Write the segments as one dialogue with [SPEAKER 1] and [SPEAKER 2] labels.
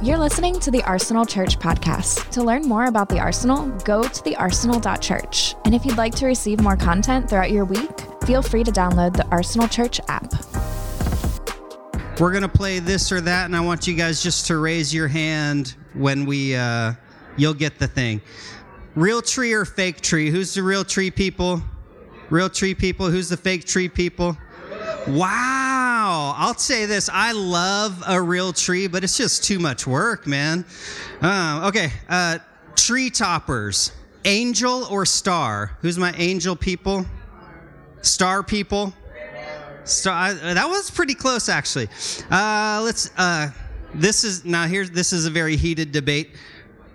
[SPEAKER 1] You're listening to the Arsenal Church podcast. To learn more about the Arsenal, go to thearsenal.church. And if you'd like to receive more content throughout your week, feel free to download the Arsenal Church app.
[SPEAKER 2] We're going to play this or that, and I want you guys just to raise your hand when we, uh, you'll get the thing. Real tree or fake tree? Who's the real tree people? Real tree people? Who's the fake tree people? Wow. I'll say this. I love a real tree, but it's just too much work, man. Uh, okay. Uh, tree toppers. Angel or star? Who's my angel people? Star people? Star. I, that was pretty close, actually. Uh, let's. Uh, this is now here's this is a very heated debate.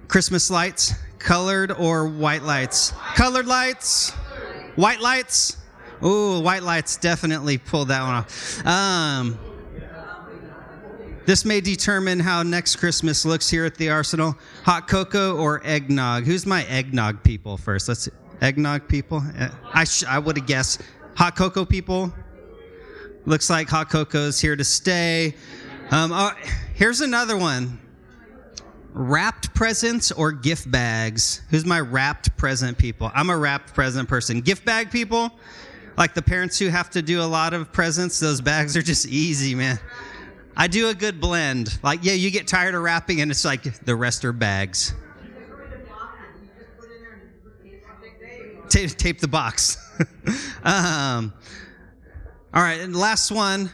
[SPEAKER 2] Christmas lights, colored or white lights? Colored lights, white lights. Ooh, white lights definitely pulled that one off. Um, this may determine how next Christmas looks here at the Arsenal. Hot cocoa or eggnog? Who's my eggnog people first? Let's eggnog people. Uh, I sh- I would have guessed hot cocoa people. Looks like hot cocoa is here to stay. Um, uh, here's another one. Wrapped presents or gift bags? Who's my wrapped present people? I'm a wrapped present person. Gift bag people? Like the parents who have to do a lot of presents, those bags are just easy, man. I do a good blend. Like, yeah, you get tired of wrapping, and it's like the rest are bags. Tape, tape the box. um, all right, and last one.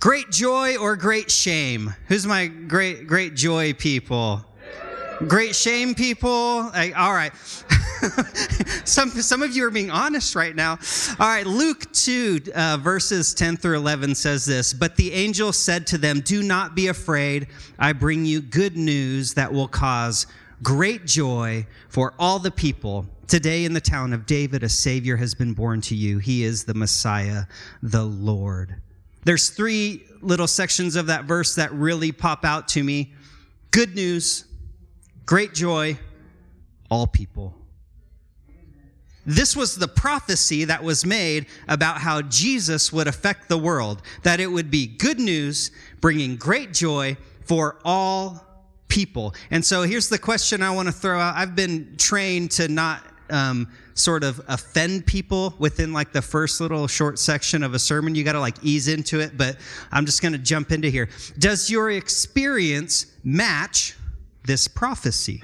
[SPEAKER 2] Great joy or great shame? Who's my great great joy people? Great shame people? Like, all right. some, some of you are being honest right now. All right, Luke 2, uh, verses 10 through 11 says this But the angel said to them, Do not be afraid. I bring you good news that will cause great joy for all the people. Today in the town of David, a Savior has been born to you. He is the Messiah, the Lord. There's three little sections of that verse that really pop out to me good news, great joy, all people. This was the prophecy that was made about how Jesus would affect the world, that it would be good news, bringing great joy for all people. And so here's the question I want to throw out. I've been trained to not um, sort of offend people within like the first little short section of a sermon. You got to like ease into it, but I'm just going to jump into here. Does your experience match this prophecy?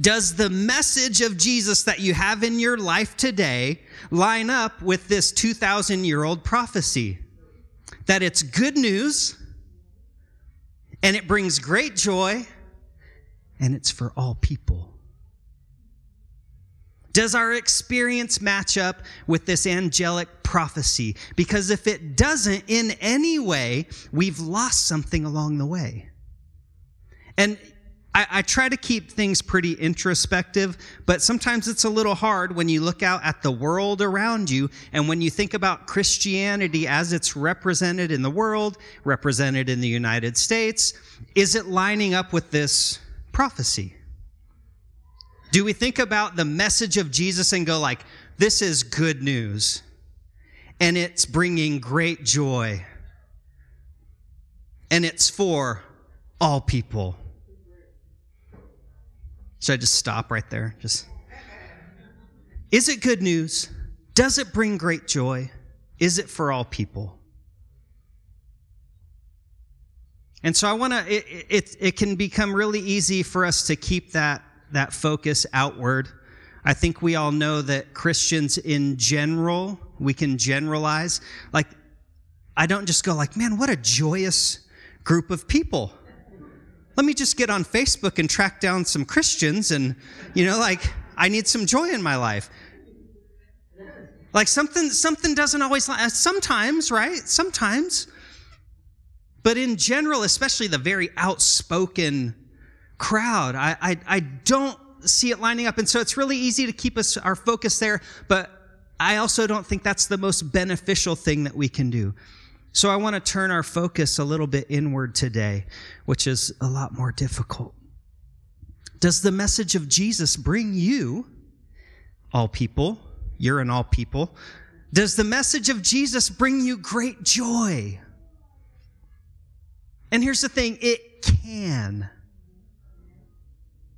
[SPEAKER 2] Does the message of Jesus that you have in your life today line up with this 2,000 year old prophecy? That it's good news and it brings great joy and it's for all people. Does our experience match up with this angelic prophecy? Because if it doesn't in any way, we've lost something along the way. And I, I, try to keep things pretty introspective, but sometimes it's a little hard when you look out at the world around you and when you think about Christianity as it's represented in the world, represented in the United States. Is it lining up with this prophecy? Do we think about the message of Jesus and go like, this is good news and it's bringing great joy and it's for all people? Should I just stop right there? Just Is it good news? Does it bring great joy? Is it for all people? And so I want to it, it it can become really easy for us to keep that that focus outward. I think we all know that Christians in general, we can generalize. Like I don't just go like, "Man, what a joyous group of people." Let me just get on Facebook and track down some Christians and, you know, like, I need some joy in my life. Like something, something doesn't always, uh, sometimes, right? Sometimes. But in general, especially the very outspoken crowd, I, I, I don't see it lining up. And so it's really easy to keep us, our focus there. But I also don't think that's the most beneficial thing that we can do. So I want to turn our focus a little bit inward today, which is a lot more difficult. Does the message of Jesus bring you, all people, you're an all people, does the message of Jesus bring you great joy? And here's the thing it can.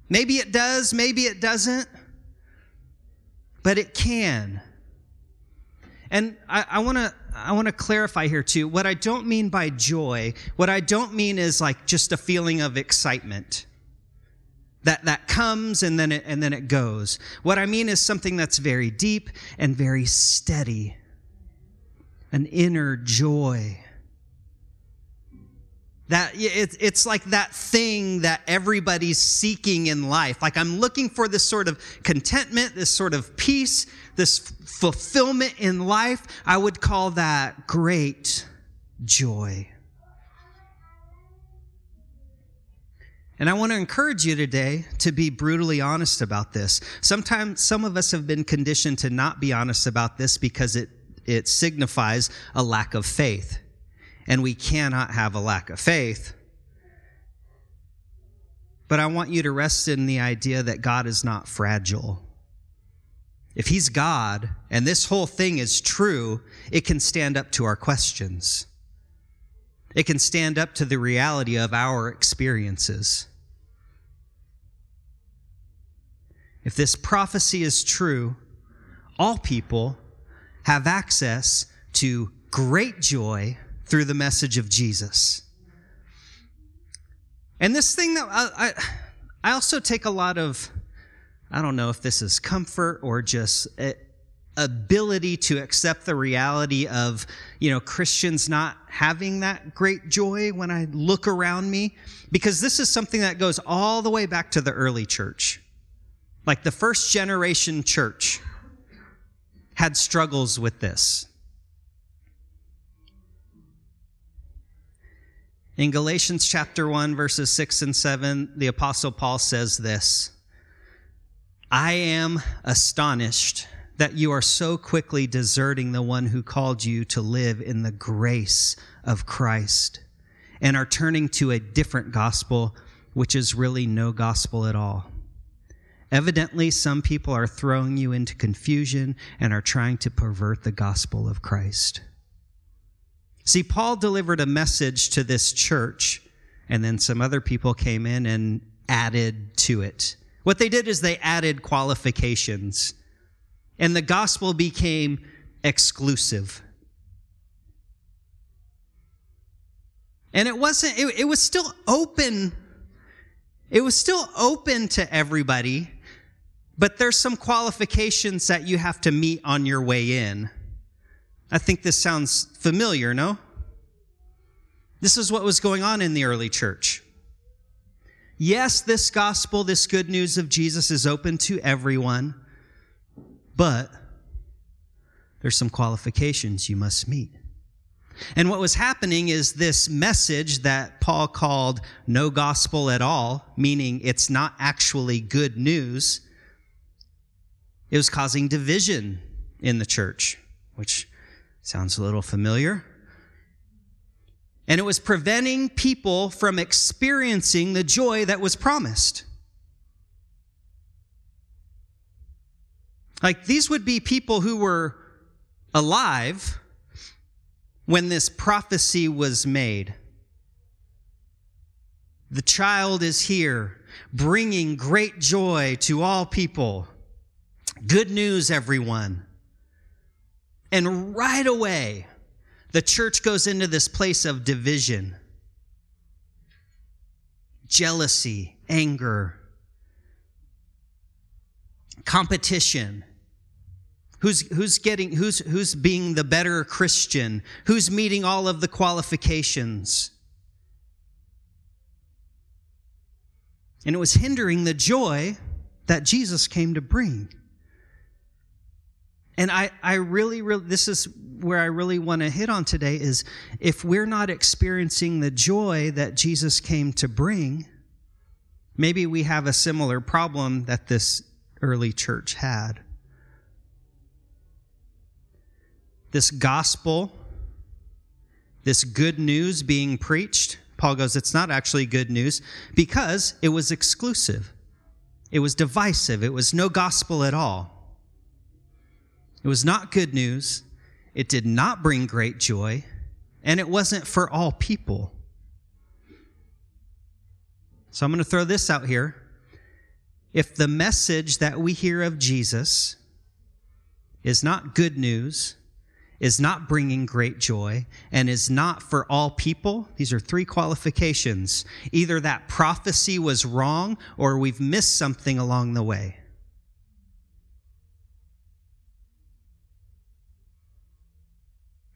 [SPEAKER 2] Maybe it does, maybe it doesn't, but it can. And I, want to I want to clarify here too. What I don't mean by joy, what I don't mean is like just a feeling of excitement that that comes and then it and then it goes. What I mean is something that's very deep and very steady. An inner joy. That it, it's like that thing that everybody's seeking in life. Like I'm looking for this sort of contentment, this sort of peace, this fulfillment in life. I would call that great joy. And I want to encourage you today to be brutally honest about this. Sometimes some of us have been conditioned to not be honest about this because it, it signifies a lack of faith. And we cannot have a lack of faith. But I want you to rest in the idea that God is not fragile. If He's God and this whole thing is true, it can stand up to our questions. It can stand up to the reality of our experiences. If this prophecy is true, all people have access to great joy through the message of Jesus. And this thing that I, I, I also take a lot of, I don't know if this is comfort or just ability to accept the reality of, you know, Christians not having that great joy when I look around me, because this is something that goes all the way back to the early church. Like the first generation church had struggles with this. In Galatians chapter 1, verses 6 and 7, the Apostle Paul says this I am astonished that you are so quickly deserting the one who called you to live in the grace of Christ and are turning to a different gospel, which is really no gospel at all. Evidently, some people are throwing you into confusion and are trying to pervert the gospel of Christ. See, Paul delivered a message to this church, and then some other people came in and added to it. What they did is they added qualifications, and the gospel became exclusive. And it wasn't, it, it was still open. It was still open to everybody, but there's some qualifications that you have to meet on your way in. I think this sounds familiar, no? This is what was going on in the early church. Yes, this gospel, this good news of Jesus is open to everyone, but there's some qualifications you must meet. And what was happening is this message that Paul called no gospel at all, meaning it's not actually good news, it was causing division in the church, which sounds a little familiar. And it was preventing people from experiencing the joy that was promised. Like these would be people who were alive when this prophecy was made. The child is here, bringing great joy to all people. Good news, everyone. And right away, the church goes into this place of division, jealousy, anger, competition. Who's, who's getting, who's, who's being the better Christian? Who's meeting all of the qualifications? And it was hindering the joy that Jesus came to bring. And I, I really, really, this is where I really want to hit on today is if we're not experiencing the joy that Jesus came to bring, maybe we have a similar problem that this early church had. This gospel, this good news being preached, Paul goes, it's not actually good news because it was exclusive. It was divisive. It was no gospel at all. It was not good news. It did not bring great joy. And it wasn't for all people. So I'm going to throw this out here. If the message that we hear of Jesus is not good news, is not bringing great joy, and is not for all people, these are three qualifications. Either that prophecy was wrong or we've missed something along the way.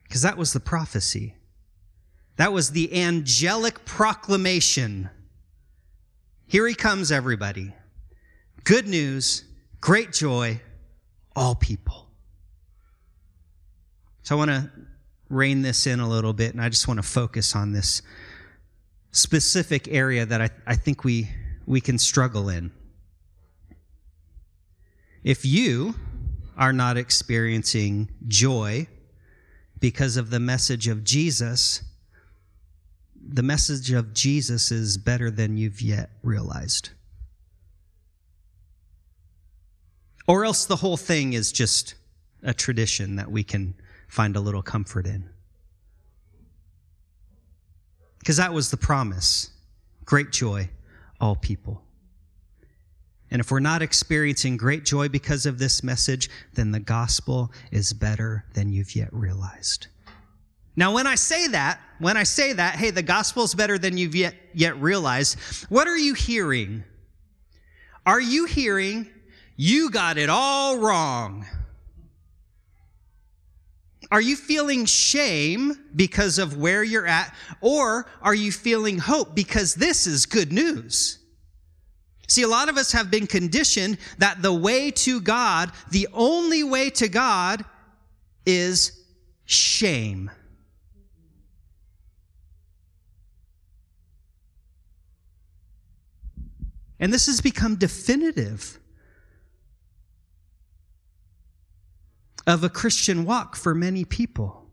[SPEAKER 2] Because that was the prophecy. That was the angelic proclamation. Here he comes, everybody. Good news, great joy, all people. So I want to rein this in a little bit, and I just want to focus on this specific area that I, I think we, we can struggle in. If you are not experiencing joy because of the message of Jesus, the message of Jesus is better than you've yet realized. Or else the whole thing is just a tradition that we can find a little comfort in. Because that was the promise great joy, all people. And if we're not experiencing great joy because of this message, then the gospel is better than you've yet realized. Now, when I say that, when I say that, hey, the gospel is better than you've yet, yet realized, what are you hearing? Are you hearing, you got it all wrong? Are you feeling shame because of where you're at? Or are you feeling hope because this is good news? See, a lot of us have been conditioned that the way to God, the only way to God, is shame. And this has become definitive of a Christian walk for many people.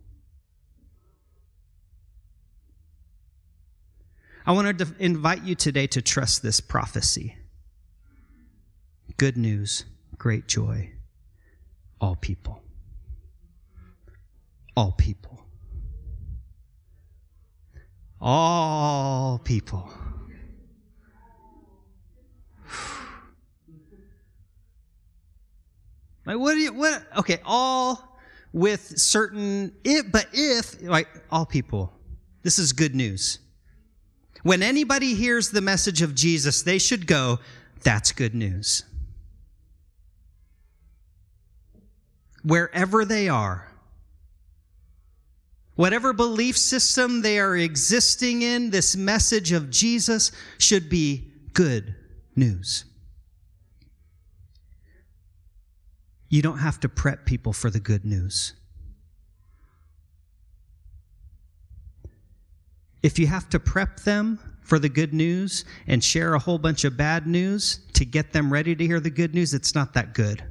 [SPEAKER 2] I wanted to invite you today to trust this prophecy. Good news, great joy, all people. All people. All people. Like what do you what okay, all with certain if but if like all people. This is good news. When anybody hears the message of Jesus, they should go, that's good news. Wherever they are, whatever belief system they are existing in, this message of Jesus should be good news. You don't have to prep people for the good news. If you have to prep them for the good news and share a whole bunch of bad news to get them ready to hear the good news, it's not that good.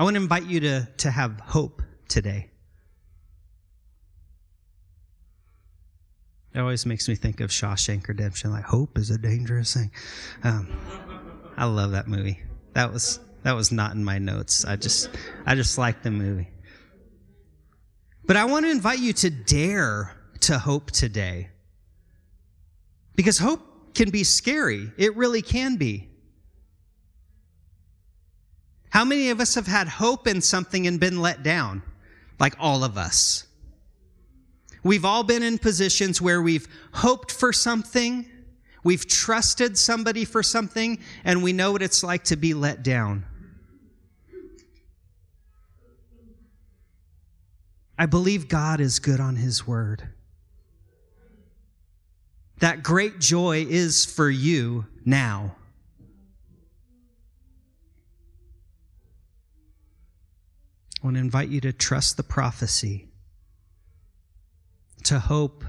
[SPEAKER 2] I want to invite you to, to have hope today. It always makes me think of Shawshank Redemption. Like hope is a dangerous thing. Um, I love that movie. That was that was not in my notes. I just I just like the movie. But I want to invite you to dare to hope today. Because hope can be scary. It really can be. How many of us have had hope in something and been let down? Like all of us. We've all been in positions where we've hoped for something, we've trusted somebody for something, and we know what it's like to be let down. I believe God is good on His word. That great joy is for you now. I want to invite you to trust the prophecy to hope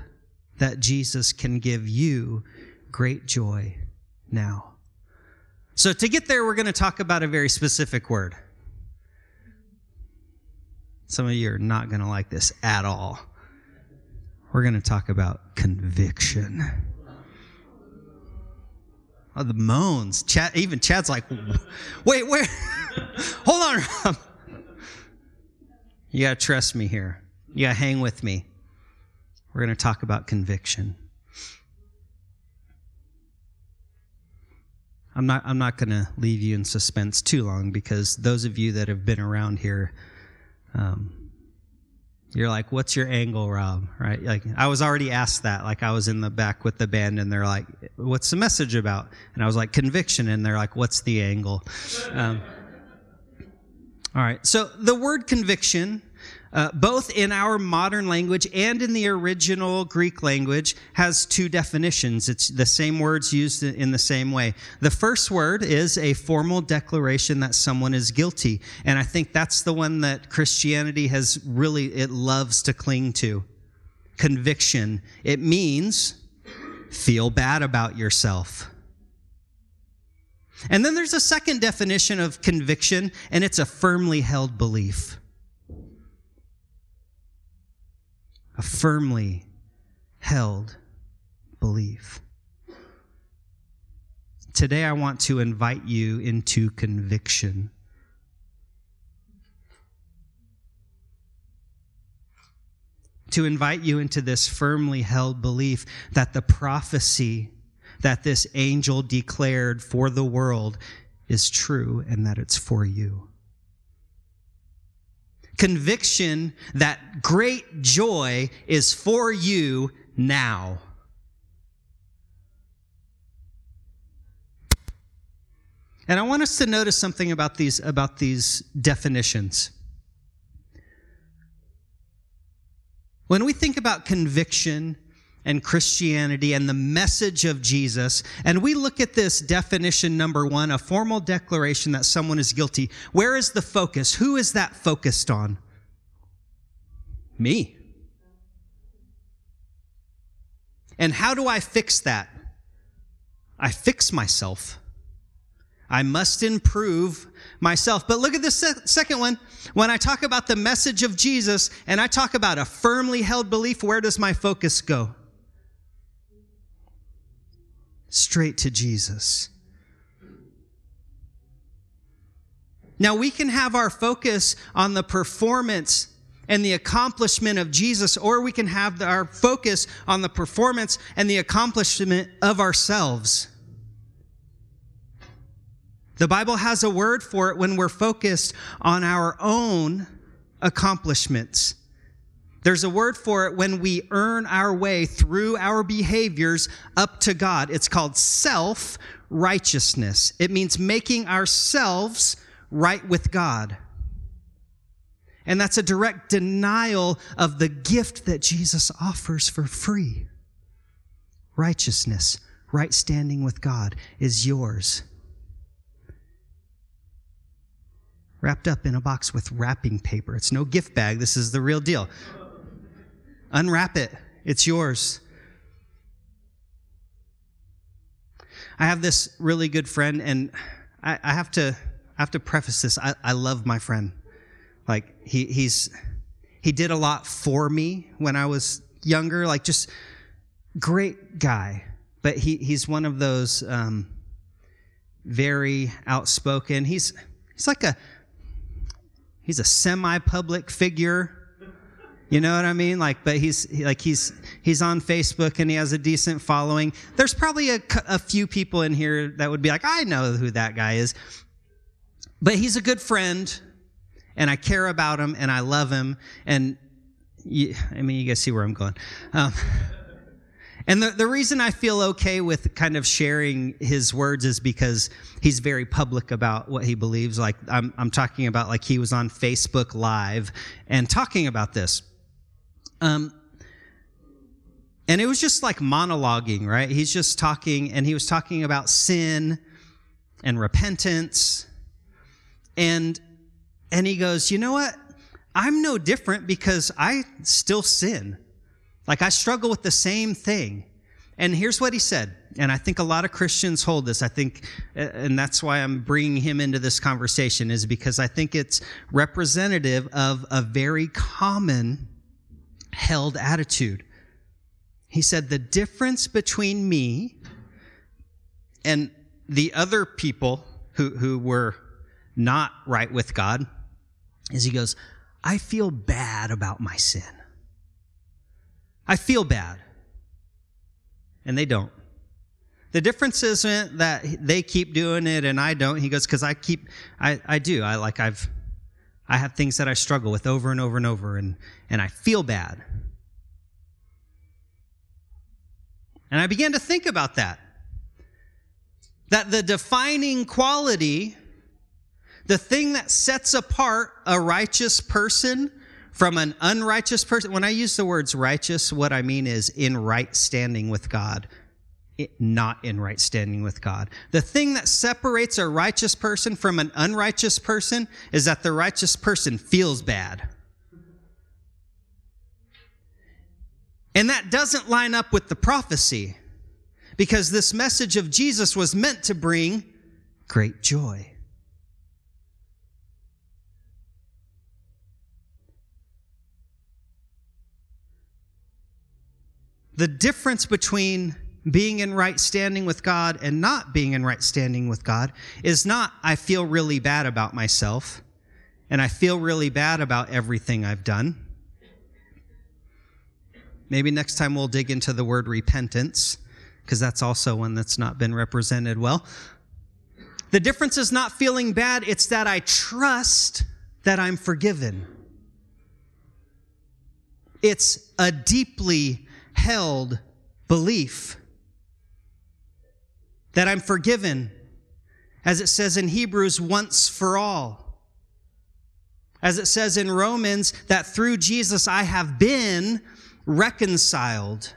[SPEAKER 2] that Jesus can give you great joy now. So, to get there, we're going to talk about a very specific word. Some of you are not going to like this at all. We're going to talk about conviction. Oh, the moans. Chad, even Chad's like, wait, where? hold on. You got to trust me here. You got to hang with me. We're going to talk about conviction. I'm not, I'm not going to leave you in suspense too long because those of you that have been around here, um, you're like, what's your angle, Rob? Right? Like, I was already asked that. Like, I was in the back with the band and they're like, what's the message about? And I was like, conviction. And they're like, what's the angle? Um, all right. So the word conviction uh, both in our modern language and in the original Greek language, has two definitions. It's the same words used in the same way. The first word is a formal declaration that someone is guilty. And I think that's the one that Christianity has really, it loves to cling to. Conviction. It means feel bad about yourself. And then there's a second definition of conviction, and it's a firmly held belief. a firmly held belief. Today, I want to invite you into conviction. To invite you into this firmly held belief that the prophecy that this angel declared for the world is true and that it's for you conviction that great joy is for you now. And I want us to notice something about these, about these definitions. When we think about conviction and Christianity and the message of Jesus. And we look at this definition number one, a formal declaration that someone is guilty. Where is the focus? Who is that focused on? Me. And how do I fix that? I fix myself. I must improve myself. But look at the se- second one. When I talk about the message of Jesus and I talk about a firmly held belief, where does my focus go? Straight to Jesus. Now, we can have our focus on the performance and the accomplishment of Jesus, or we can have our focus on the performance and the accomplishment of ourselves. The Bible has a word for it when we're focused on our own accomplishments. There's a word for it when we earn our way through our behaviors up to God. It's called self righteousness. It means making ourselves right with God. And that's a direct denial of the gift that Jesus offers for free. Righteousness, right standing with God is yours. Wrapped up in a box with wrapping paper. It's no gift bag. This is the real deal. Unwrap it, it's yours. I have this really good friend, and I, I have to I have to preface this. I, I love my friend. Like he he's he did a lot for me when I was younger. Like just great guy, but he he's one of those um, very outspoken. He's he's like a he's a semi-public figure you know what I mean? Like, but he's like he's he's on Facebook and he has a decent following. There's probably a, a few people in here that would be like, I know who that guy is. But he's a good friend, and I care about him and I love him. And you, I mean, you guys see where I'm going. Um, and the, the reason I feel okay with kind of sharing his words is because he's very public about what he believes. Like I'm, I'm talking about like he was on Facebook Live and talking about this. Um, and it was just like monologuing, right? He's just talking, and he was talking about sin and repentance. And and he goes, you know what? I'm no different because I still sin. Like I struggle with the same thing. And here's what he said. And I think a lot of Christians hold this. I think, and that's why I'm bringing him into this conversation, is because I think it's representative of a very common held attitude. He said, The difference between me and the other people who, who were not right with God is he goes, I feel bad about my sin. I feel bad. And they don't. The difference isn't that they keep doing it and I don't. He goes, because I keep, I, I do. I like, I've, I have things that I struggle with over and over and over and, and I feel bad. And I began to think about that. That the defining quality, the thing that sets apart a righteous person from an unrighteous person, when I use the words righteous, what I mean is in right standing with God, not in right standing with God. The thing that separates a righteous person from an unrighteous person is that the righteous person feels bad. And that doesn't line up with the prophecy because this message of Jesus was meant to bring great joy. The difference between being in right standing with God and not being in right standing with God is not, I feel really bad about myself and I feel really bad about everything I've done. Maybe next time we'll dig into the word repentance, because that's also one that's not been represented well. The difference is not feeling bad, it's that I trust that I'm forgiven. It's a deeply held belief that I'm forgiven, as it says in Hebrews, once for all. As it says in Romans, that through Jesus I have been reconciled.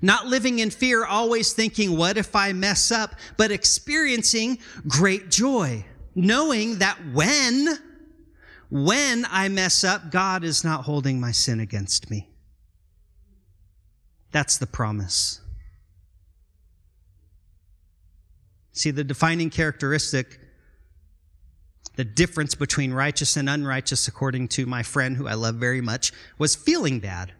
[SPEAKER 2] Not living in fear, always thinking, what if I mess up, but experiencing great joy, knowing that when, when I mess up, God is not holding my sin against me. That's the promise. See, the defining characteristic the difference between righteous and unrighteous, according to my friend who I love very much, was feeling bad.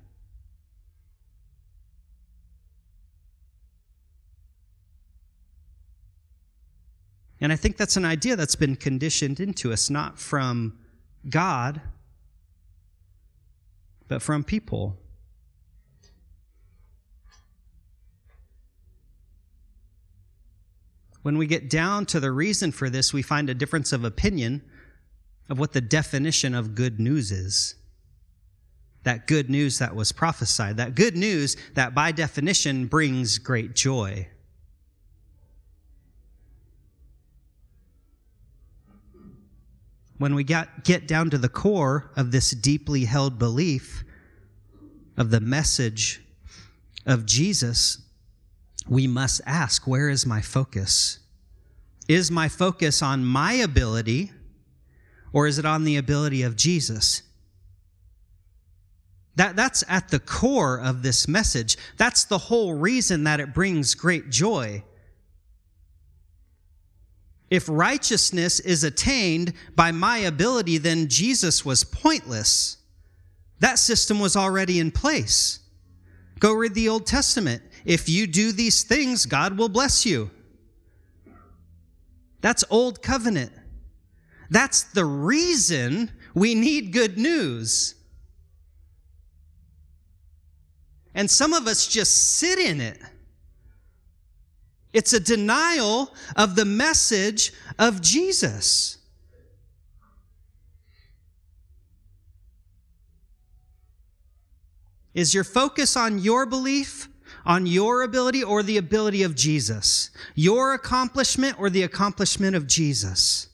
[SPEAKER 2] And I think that's an idea that's been conditioned into us, not from God, but from people. When we get down to the reason for this, we find a difference of opinion of what the definition of good news is. That good news that was prophesied, that good news that by definition brings great joy. When we get, get down to the core of this deeply held belief of the message of Jesus, we must ask, where is my focus? Is my focus on my ability or is it on the ability of Jesus? That, that's at the core of this message. That's the whole reason that it brings great joy. If righteousness is attained by my ability, then Jesus was pointless. That system was already in place. Go read the Old Testament. If you do these things, God will bless you. That's old covenant. That's the reason we need good news. And some of us just sit in it. It's a denial of the message of Jesus. Is your focus on your belief, on your ability, or the ability of Jesus? Your accomplishment or the accomplishment of Jesus?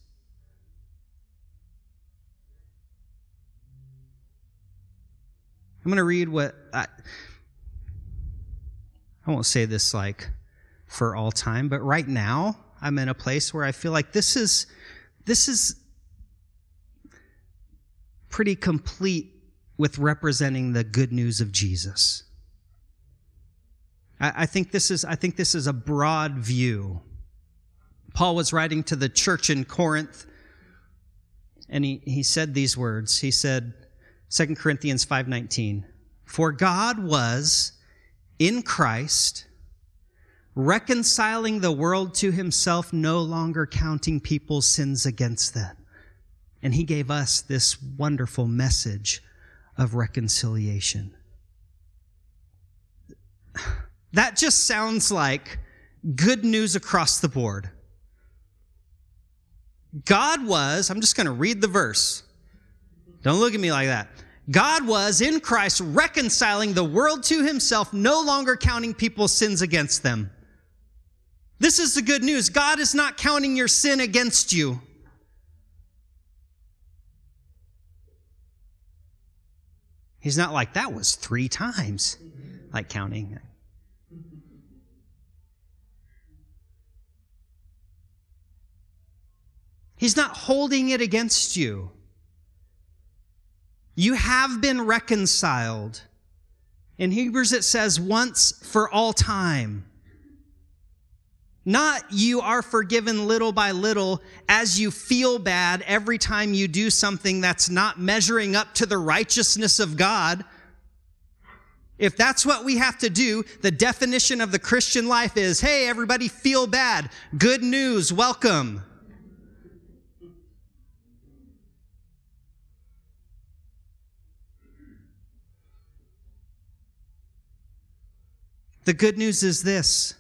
[SPEAKER 2] I'm going to read what I, I won't say this like for all time, but right now I'm in a place where I feel like this is this is pretty complete with representing the good news of Jesus. I, I think this is, I think this is a broad view. Paul was writing to the church in Corinth, and he, he said these words. He said, 2 Corinthians 5:19, "For God was in Christ reconciling the world to himself, no longer counting people's sins against them." And he gave us this wonderful message of reconciliation. That just sounds like good news across the board. God was, I'm just going to read the verse. Don't look at me like that. God was in Christ reconciling the world to himself, no longer counting people's sins against them. This is the good news. God is not counting your sin against you. He's not like, that was three times, like counting. He's not holding it against you. You have been reconciled. In Hebrews, it says, once for all time. Not you are forgiven little by little as you feel bad every time you do something that's not measuring up to the righteousness of God. If that's what we have to do, the definition of the Christian life is hey, everybody, feel bad. Good news, welcome. The good news is this,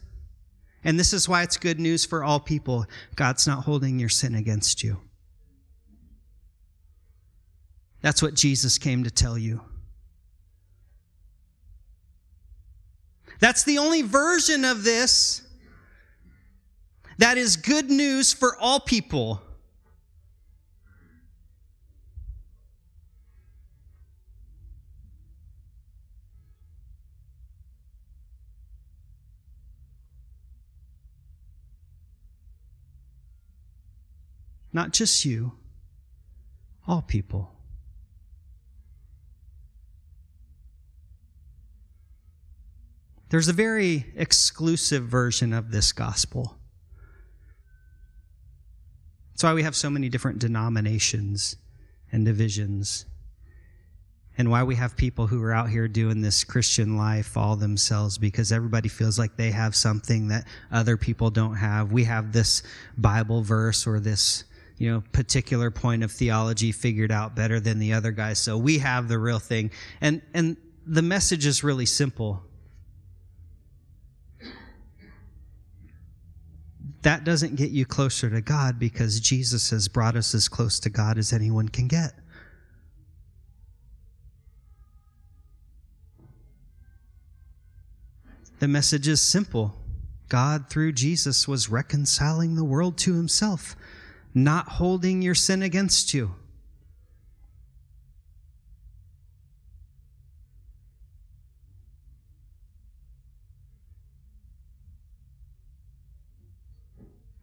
[SPEAKER 2] and this is why it's good news for all people God's not holding your sin against you. That's what Jesus came to tell you. That's the only version of this that is good news for all people. Not just you, all people. There's a very exclusive version of this gospel. That's why we have so many different denominations and divisions, and why we have people who are out here doing this Christian life all themselves because everybody feels like they have something that other people don't have. We have this Bible verse or this you know, particular point of theology figured out better than the other guy. So we have the real thing. And, and the message is really simple. That doesn't get you closer to God because Jesus has brought us as close to God as anyone can get. The message is simple. God, through Jesus, was reconciling the world to himself not holding your sin against you.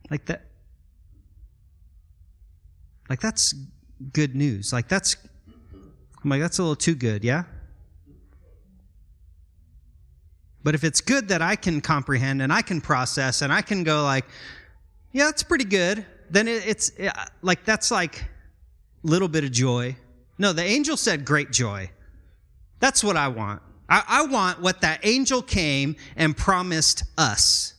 [SPEAKER 2] Like that. Like that's good news. Like that's, I'm like, that's a little too good, yeah? But if it's good that I can comprehend and I can process and I can go like, yeah, that's pretty good then it's like that's like a little bit of joy. No, the angel said great joy. That's what I want. I, I want what that angel came and promised us.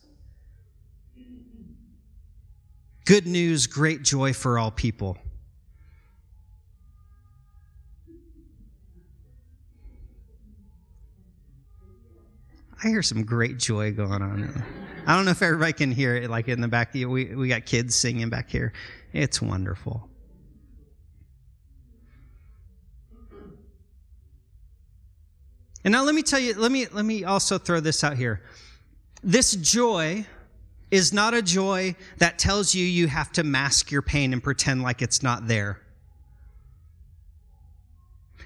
[SPEAKER 2] Good news, great joy for all people. I hear some great joy going on. I don't know if everybody can hear it, like in the back. We, we got kids singing back here. It's wonderful. And now let me tell you, let me, let me also throw this out here. This joy is not a joy that tells you you have to mask your pain and pretend like it's not there.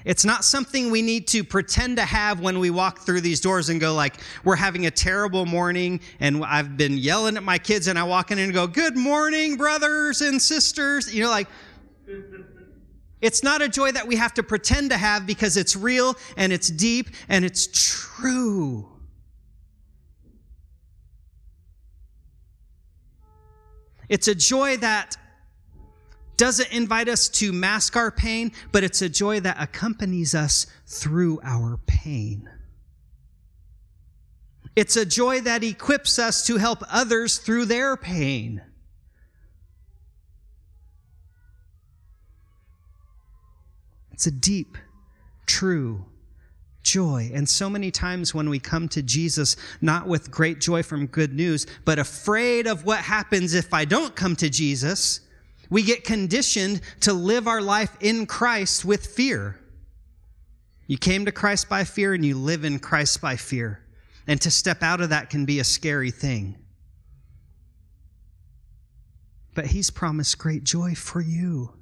[SPEAKER 2] It's not something we need to pretend to have when we walk through these doors and go like, we're having a terrible morning and I've been yelling at my kids and I walk in and go, good morning, brothers and sisters. You know, like, it's not a joy that we have to pretend to have because it's real and it's deep and it's true. It's a joy that doesn't invite us to mask our pain, but it's a joy that accompanies us through our pain. It's a joy that equips us to help others through their pain. It's a deep, true joy. And so many times when we come to Jesus, not with great joy from good news, but afraid of what happens if I don't come to Jesus, we get conditioned to live our life in Christ with fear. You came to Christ by fear and you live in Christ by fear. And to step out of that can be a scary thing. But He's promised great joy for you.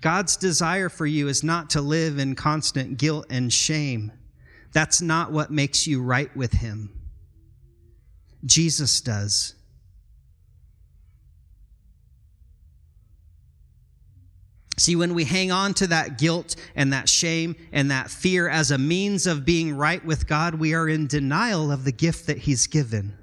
[SPEAKER 2] God's desire for you is not to live in constant guilt and shame. That's not what makes you right with Him. Jesus does. See, when we hang on to that guilt and that shame and that fear as a means of being right with God, we are in denial of the gift that He's given.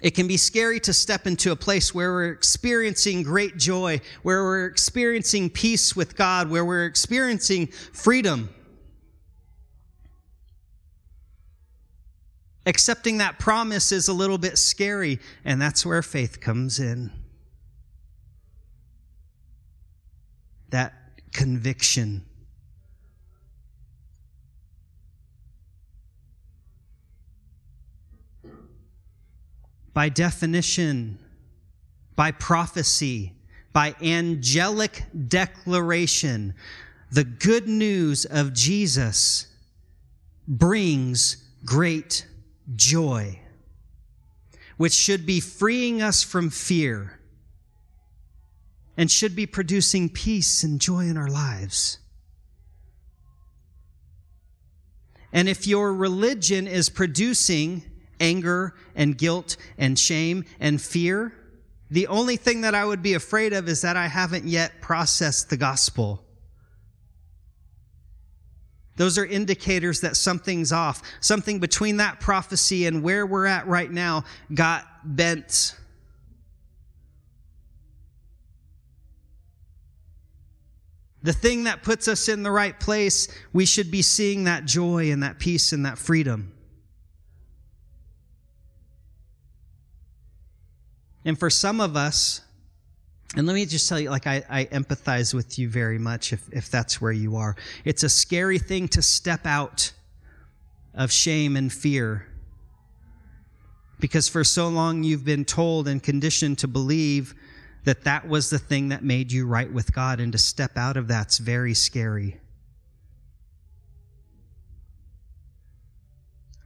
[SPEAKER 2] It can be scary to step into a place where we're experiencing great joy, where we're experiencing peace with God, where we're experiencing freedom. Accepting that promise is a little bit scary, and that's where faith comes in. That conviction. by definition, by prophecy, by angelic declaration, the good news of Jesus brings great joy, which should be freeing us from fear and should be producing peace and joy in our lives. And if your religion is producing anger and guilt and shame and fear. The only thing that I would be afraid of is that I haven't yet processed the gospel. Those are indicators that something's off. Something between that prophecy and where we're at right now got bent. The thing that puts us in the right place, we should be seeing that joy and that peace and that freedom. And for some of us, and let me just tell you, like, I, I empathize with you very much if, if that's where you are. It's a scary thing to step out of shame and fear because for so long you've been told and conditioned to believe that that was the thing that made you right with God, and to step out of that's very scary.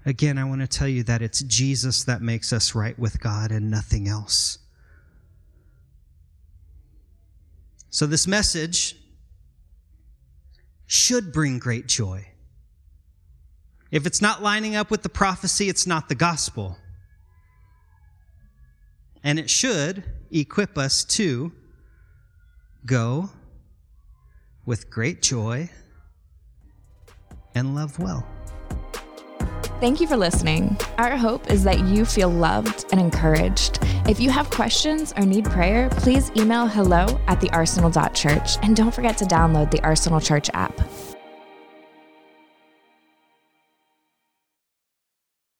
[SPEAKER 2] Again, I want to tell you that it's Jesus that makes us right with God and nothing else. So, this message should bring great joy. If it's not lining up with the prophecy, it's not the gospel. And it should equip us to go with great joy and love well.
[SPEAKER 1] Thank you for listening. Our hope is that you feel loved and encouraged. If you have questions or need prayer, please email hello at thearsenal.church and don't forget to download the Arsenal Church app.